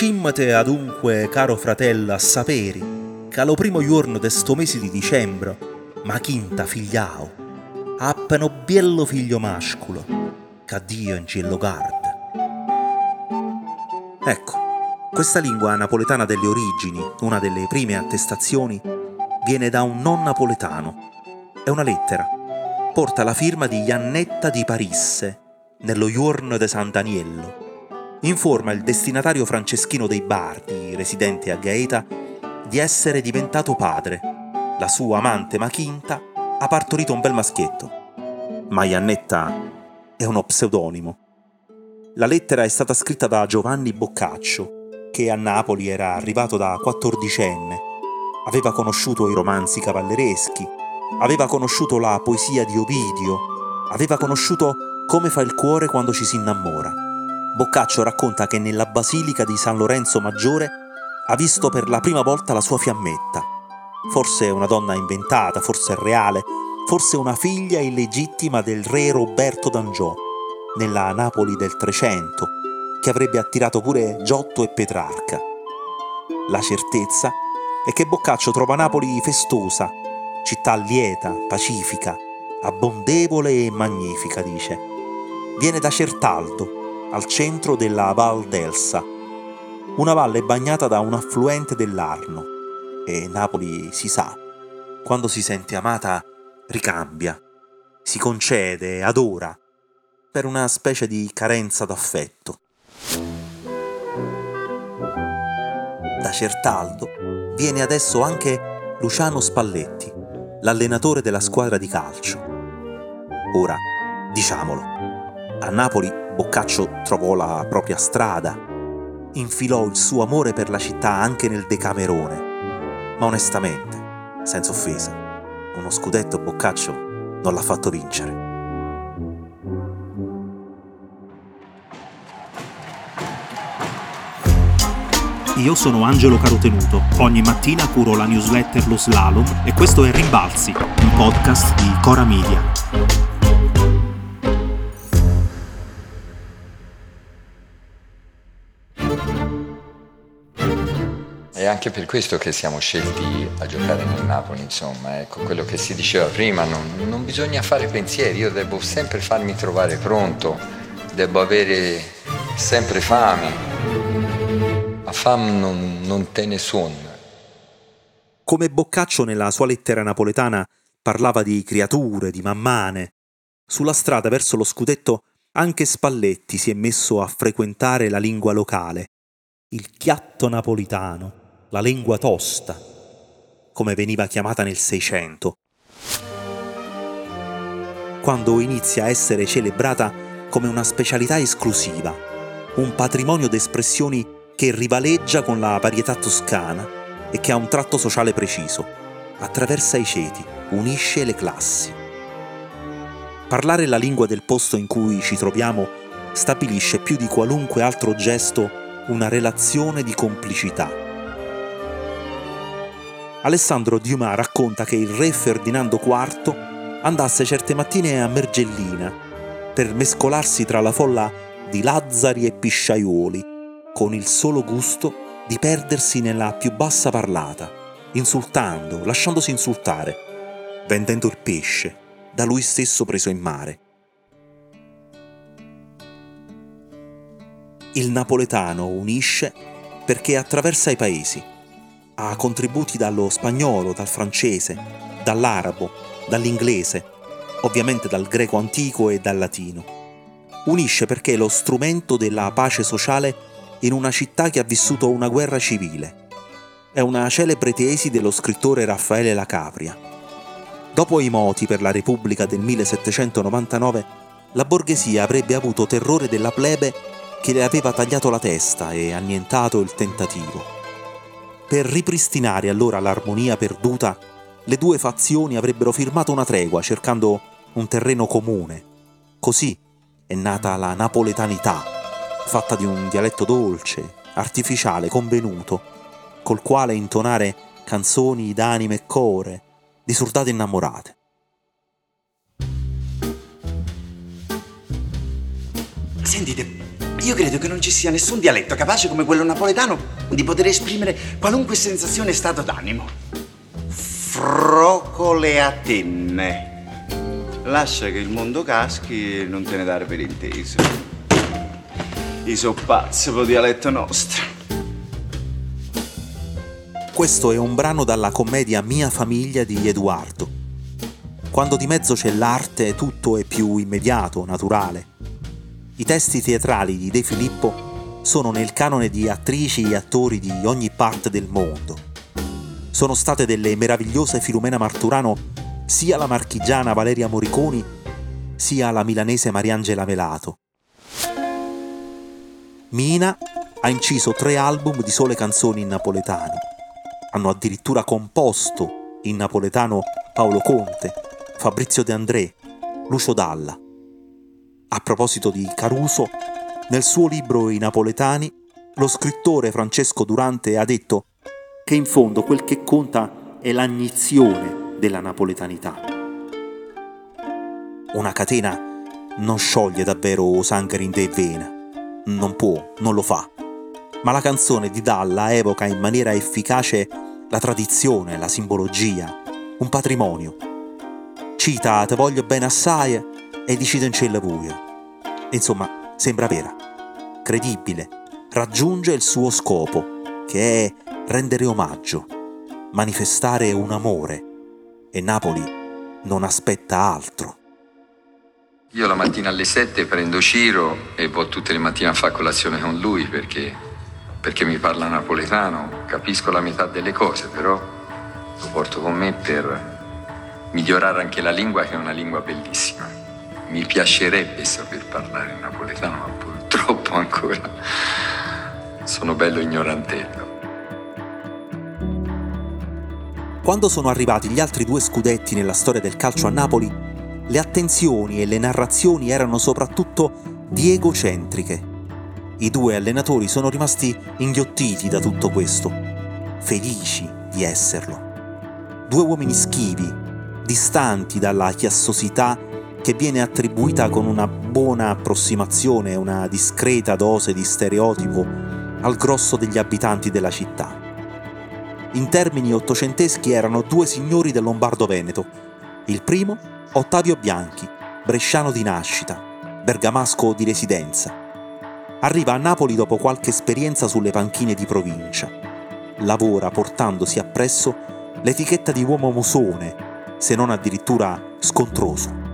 Cimmate adunque, caro fratello, a saperi, che allo primo giorno de sto mese di dicembre, ma quinta figliao, appena biello figlio mascolo, che Dio in cielo guarda. Ecco, questa lingua napoletana delle origini, una delle prime attestazioni, viene da un non napoletano. È una lettera. Porta la firma di Iannetta di Parisse, nello Giorno de San Daniello, informa il destinatario franceschino dei Bardi, residente a Gaeta, di essere diventato padre. La sua amante Machinta ha partorito un bel maschietto. Ma Iannetta è uno pseudonimo. La lettera è stata scritta da Giovanni Boccaccio, che a Napoli era arrivato da quattordicenne. Aveva conosciuto i romanzi cavallereschi, aveva conosciuto la poesia di Ovidio, aveva conosciuto come fa il cuore quando ci si innamora. Boccaccio racconta che nella basilica di San Lorenzo Maggiore ha visto per la prima volta la sua fiammetta. Forse una donna inventata, forse reale, forse una figlia illegittima del re Roberto d'Angiò, nella Napoli del Trecento, che avrebbe attirato pure Giotto e Petrarca. La certezza è che Boccaccio trova Napoli festosa, città lieta, pacifica, abbondevole e magnifica, dice. Viene da Certaldo, al centro della Val d'Elsa, una valle bagnata da un affluente dell'Arno. E Napoli si sa, quando si sente amata, ricambia, si concede, adora, per una specie di carenza d'affetto. Da Certaldo viene adesso anche Luciano Spalletti, l'allenatore della squadra di calcio. Ora, diciamolo, a Napoli Boccaccio trovò la propria strada, infilò il suo amore per la città anche nel Decamerone, ma onestamente, senza offesa, uno scudetto Boccaccio non l'ha fatto vincere. Io sono Angelo Carotenuto, ogni mattina curo la newsletter Lo Slalom e questo è Rimbalzi, un podcast di Cora Media. È anche per questo che siamo scelti a giocare nel Napoli, insomma, ecco, quello che si diceva prima, non, non bisogna fare pensieri, io devo sempre farmi trovare pronto, devo avere sempre fame, a fame non, non te ne suona. Come Boccaccio nella sua lettera napoletana parlava di creature, di mammane, sulla strada verso lo scudetto anche Spalletti si è messo a frequentare la lingua locale, il chiatto napolitano la lingua tosta, come veniva chiamata nel Seicento, quando inizia a essere celebrata come una specialità esclusiva, un patrimonio d'espressioni che rivaleggia con la varietà toscana e che ha un tratto sociale preciso, attraversa i ceti, unisce le classi. Parlare la lingua del posto in cui ci troviamo stabilisce più di qualunque altro gesto una relazione di complicità Alessandro Dumas racconta che il re Ferdinando IV andasse certe mattine a Mergellina per mescolarsi tra la folla di Lazzari e Pisciaiuoli, con il solo gusto di perdersi nella più bassa parlata, insultando, lasciandosi insultare, vendendo il pesce, da lui stesso preso in mare. Il napoletano unisce perché attraversa i paesi ha contributi dallo spagnolo, dal francese, dall'arabo, dall'inglese, ovviamente dal greco antico e dal latino. Unisce perché è lo strumento della pace sociale in una città che ha vissuto una guerra civile. È una celebre tesi dello scrittore Raffaele La Capria. Dopo i moti per la Repubblica del 1799, la borghesia avrebbe avuto terrore della plebe che le aveva tagliato la testa e annientato il tentativo. Per ripristinare allora l'armonia perduta, le due fazioni avrebbero firmato una tregua cercando un terreno comune. Così è nata la napoletanità, fatta di un dialetto dolce, artificiale, convenuto, col quale intonare canzoni d'anime e core, di soldate innamorate. Sentite, Io credo che non ci sia nessun dialetto capace come quello napoletano di poter esprimere qualunque sensazione e stato d'animo. Frocole a tenne. Lascia che il mondo caschi e non te ne dare per inteso. I so pazzo per dialetto nostro. Questo è un brano dalla commedia Mia famiglia di Edoardo. Quando di mezzo c'è l'arte tutto è più immediato, naturale. I testi teatrali di De Filippo sono nel canone di attrici e attori di ogni parte del mondo. Sono state delle meravigliose Filumena Marturano sia la marchigiana Valeria Moriconi sia la milanese Mariangela Melato. Mina ha inciso tre album di sole canzoni in napoletano. Hanno addirittura composto in napoletano Paolo Conte, Fabrizio De André, Lucio Dalla. A proposito di Caruso, nel suo libro I Napoletani, lo scrittore Francesco Durante ha detto che in fondo quel che conta è l'agnizione della napoletanità. Una catena non scioglie davvero sangue in te e vena, non può, non lo fa. Ma la canzone di Dalla evoca in maniera efficace la tradizione, la simbologia, un patrimonio. Cita Te voglio bene assai e decide in cella buia. Insomma, sembra vera, credibile, raggiunge il suo scopo, che è rendere omaggio, manifestare un amore. E Napoli non aspetta altro. Io la mattina alle 7 prendo Ciro e vado tutte le mattine a fare colazione con lui perché, perché mi parla napoletano, capisco la metà delle cose, però lo porto con me per migliorare anche la lingua che è una lingua bellissima. Mi piacerebbe saper parlare napoletano, ma purtroppo ancora sono bello ignorantello. Quando sono arrivati gli altri due scudetti nella storia del calcio a Napoli, le attenzioni e le narrazioni erano soprattutto diegocentriche. I due allenatori sono rimasti inghiottiti da tutto questo, felici di esserlo. Due uomini schivi, distanti dalla chiassosità che viene attribuita con una buona approssimazione una discreta dose di stereotipo al grosso degli abitanti della città. In termini ottocenteschi erano due signori del Lombardo-Veneto. Il primo, Ottavio Bianchi, bresciano di nascita, bergamasco di residenza. Arriva a Napoli dopo qualche esperienza sulle panchine di provincia. Lavora portandosi appresso l'etichetta di uomo musone, se non addirittura scontroso.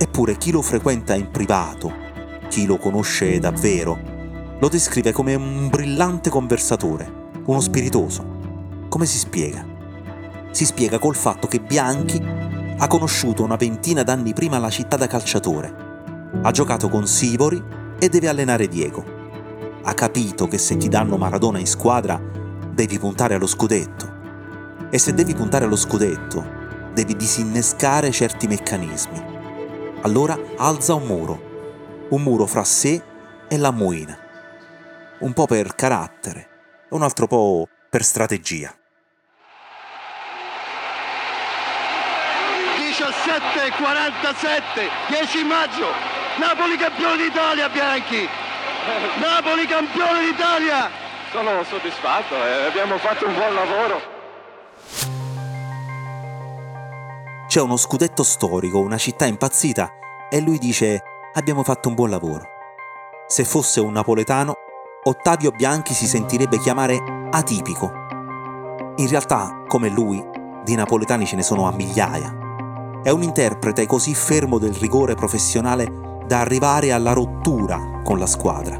Eppure chi lo frequenta in privato, chi lo conosce davvero, lo descrive come un brillante conversatore, uno spiritoso. Come si spiega? Si spiega col fatto che Bianchi ha conosciuto una ventina d'anni prima la città da calciatore. Ha giocato con Sivori e deve allenare Diego. Ha capito che se ti danno Maradona in squadra devi puntare allo scudetto. E se devi puntare allo scudetto, devi disinnescare certi meccanismi. Allora alza un muro. Un muro fra sé e la muina. Un po' per carattere, un altro po' per strategia. 47, 10 maggio, Napoli campione d'Italia Bianchi, Napoli campione d'Italia. Sono soddisfatto, eh, abbiamo fatto un buon lavoro. C'è uno scudetto storico, una città impazzita e lui dice abbiamo fatto un buon lavoro. Se fosse un napoletano, Ottavio Bianchi si sentirebbe chiamare atipico. In realtà, come lui, di napoletani ce ne sono a migliaia. È un interprete così fermo del rigore professionale da arrivare alla rottura con la squadra.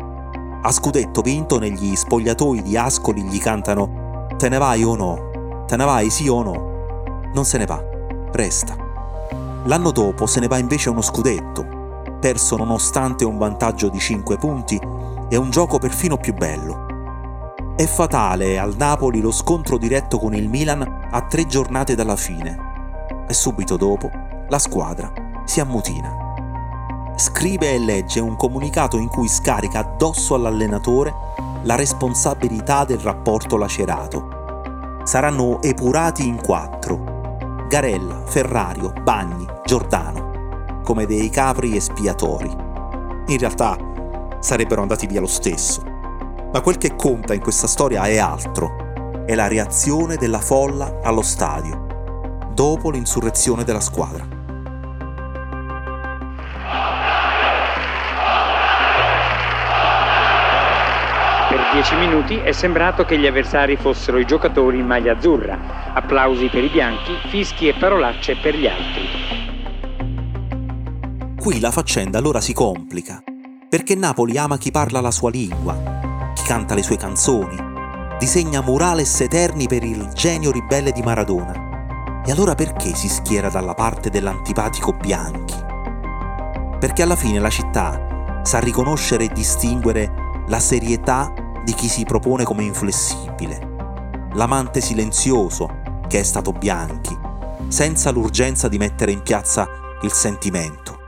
A scudetto vinto negli spogliatoi di Ascoli gli cantano Te ne vai o no? Te ne vai sì o no? Non se ne va, resta. L'anno dopo se ne va invece uno scudetto, perso nonostante un vantaggio di 5 punti e un gioco perfino più bello. È fatale al Napoli lo scontro diretto con il Milan a tre giornate dalla fine e subito dopo la squadra si ammutina. Scrive e legge un comunicato in cui scarica addosso all'allenatore la responsabilità del rapporto lacerato. Saranno epurati in quattro. Garella, Ferrario, Bagni, Giordano, come dei capri espiatori. In realtà sarebbero andati via lo stesso. Ma quel che conta in questa storia è altro, è la reazione della folla allo stadio, dopo l'insurrezione della squadra. Dieci minuti è sembrato che gli avversari fossero i giocatori in maglia azzurra. Applausi per i bianchi, fischi e parolacce per gli altri. Qui la faccenda allora si complica, perché Napoli ama chi parla la sua lingua, chi canta le sue canzoni, disegna murales eterni per il genio ribelle di Maradona. E allora perché si schiera dalla parte dell'antipatico Bianchi? Perché alla fine la città sa riconoscere e distinguere la serietà di chi si propone come inflessibile, l'amante silenzioso che è stato Bianchi, senza l'urgenza di mettere in piazza il sentimento.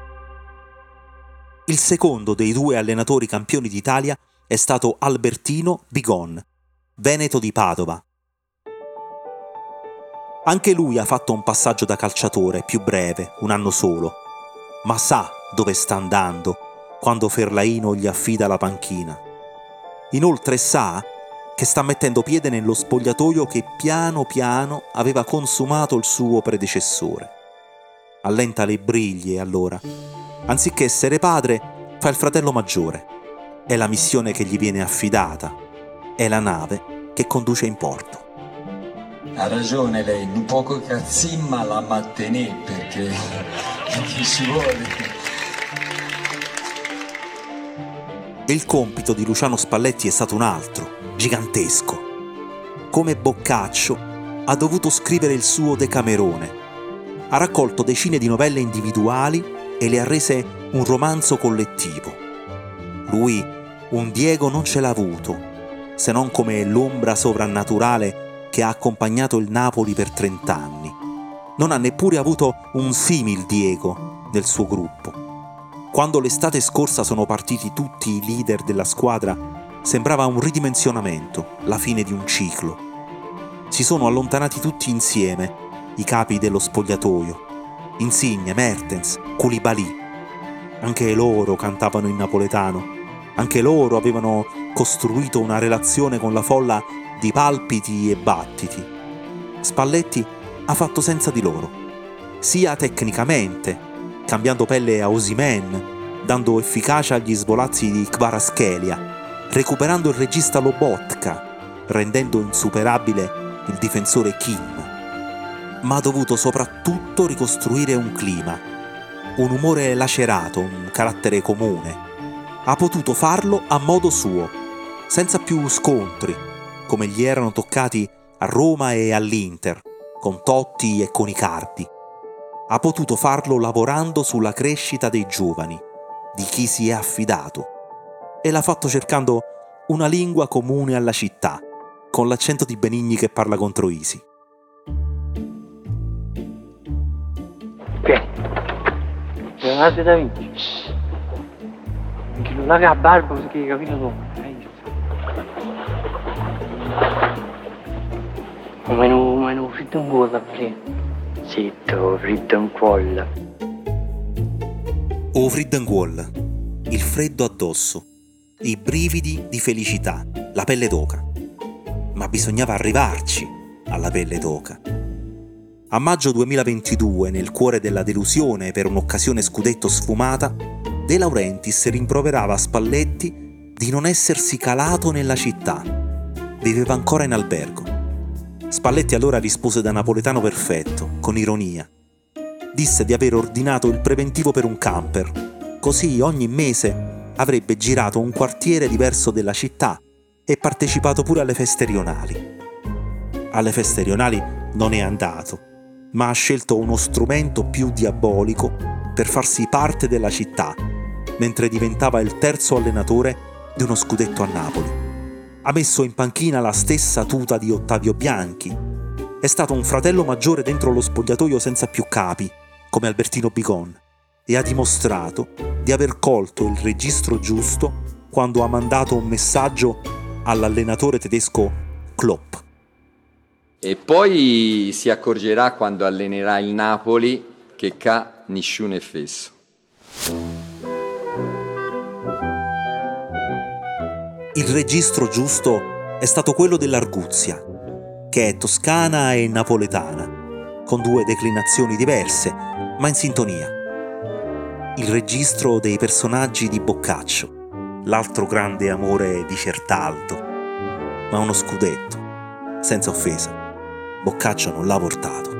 Il secondo dei due allenatori campioni d'Italia è stato Albertino Bigon, veneto di Padova. Anche lui ha fatto un passaggio da calciatore più breve, un anno solo, ma sa dove sta andando quando Ferlaino gli affida la panchina. Inoltre sa che sta mettendo piede nello spogliatoio che piano piano aveva consumato il suo predecessore. Allenta le briglie allora. Anziché essere padre, fa il fratello maggiore. È la missione che gli viene affidata. È la nave che conduce in porto. Ha ragione lei, un poco cazzimma la mattenè perché, perché ci vuole. E il compito di Luciano Spalletti è stato un altro, gigantesco. Come Boccaccio, ha dovuto scrivere il suo Decamerone. Ha raccolto decine di novelle individuali e le ha rese un romanzo collettivo. Lui un Diego non ce l'ha avuto, se non come l'ombra sovrannaturale che ha accompagnato il Napoli per trent'anni. Non ha neppure avuto un simil Diego nel suo gruppo. Quando l'estate scorsa sono partiti tutti i leader della squadra, sembrava un ridimensionamento, la fine di un ciclo. Si sono allontanati tutti insieme, i capi dello spogliatoio. Insigne, Mertens, Koulibaly. Anche loro cantavano in napoletano. Anche loro avevano costruito una relazione con la folla di palpiti e battiti. Spalletti ha fatto senza di loro, sia tecnicamente, cambiando pelle a Osimen, dando efficacia agli svolazzi di Kvaraschelia, recuperando il regista Lobotka, rendendo insuperabile il difensore Kim. Ma ha dovuto soprattutto ricostruire un clima, un umore lacerato, un carattere comune. Ha potuto farlo a modo suo, senza più scontri, come gli erano toccati a Roma e all'Inter, con Totti e con Icardi ha potuto farlo lavorando sulla crescita dei giovani, di chi si è affidato, e l'ha fatto cercando una lingua comune alla città, con l'accento di Benigni che parla contro Isi. Guardate da vinci. Anche non la barba perché capito tu. Ma non, ma non fritto un po' da Zitto, Friddenquall. O Friddenquall, il freddo addosso, i brividi di felicità, la pelle d'oca. Ma bisognava arrivarci alla pelle d'oca. A maggio 2022, nel cuore della delusione per un'occasione scudetto sfumata, De Laurentiis rimproverava a Spalletti di non essersi calato nella città. Viveva ancora in albergo. Spalletti allora rispose da napoletano perfetto, con ironia. Disse di aver ordinato il preventivo per un camper, così ogni mese avrebbe girato un quartiere diverso della città e partecipato pure alle feste rionali. Alle feste rionali non è andato, ma ha scelto uno strumento più diabolico per farsi parte della città, mentre diventava il terzo allenatore di uno scudetto a Napoli ha messo in panchina la stessa tuta di Ottavio Bianchi. È stato un fratello maggiore dentro lo spogliatoio senza più capi, come Albertino Bigon, e ha dimostrato di aver colto il registro giusto quando ha mandato un messaggio all'allenatore tedesco Klopp. E poi si accorgerà quando allenerà il Napoli che ca nessuno è fesso. Il registro giusto è stato quello dell'arguzia, che è toscana e napoletana, con due declinazioni diverse, ma in sintonia. Il registro dei personaggi di Boccaccio, l'altro grande amore di Certaldo, ma uno scudetto, senza offesa. Boccaccio non l'ha portato.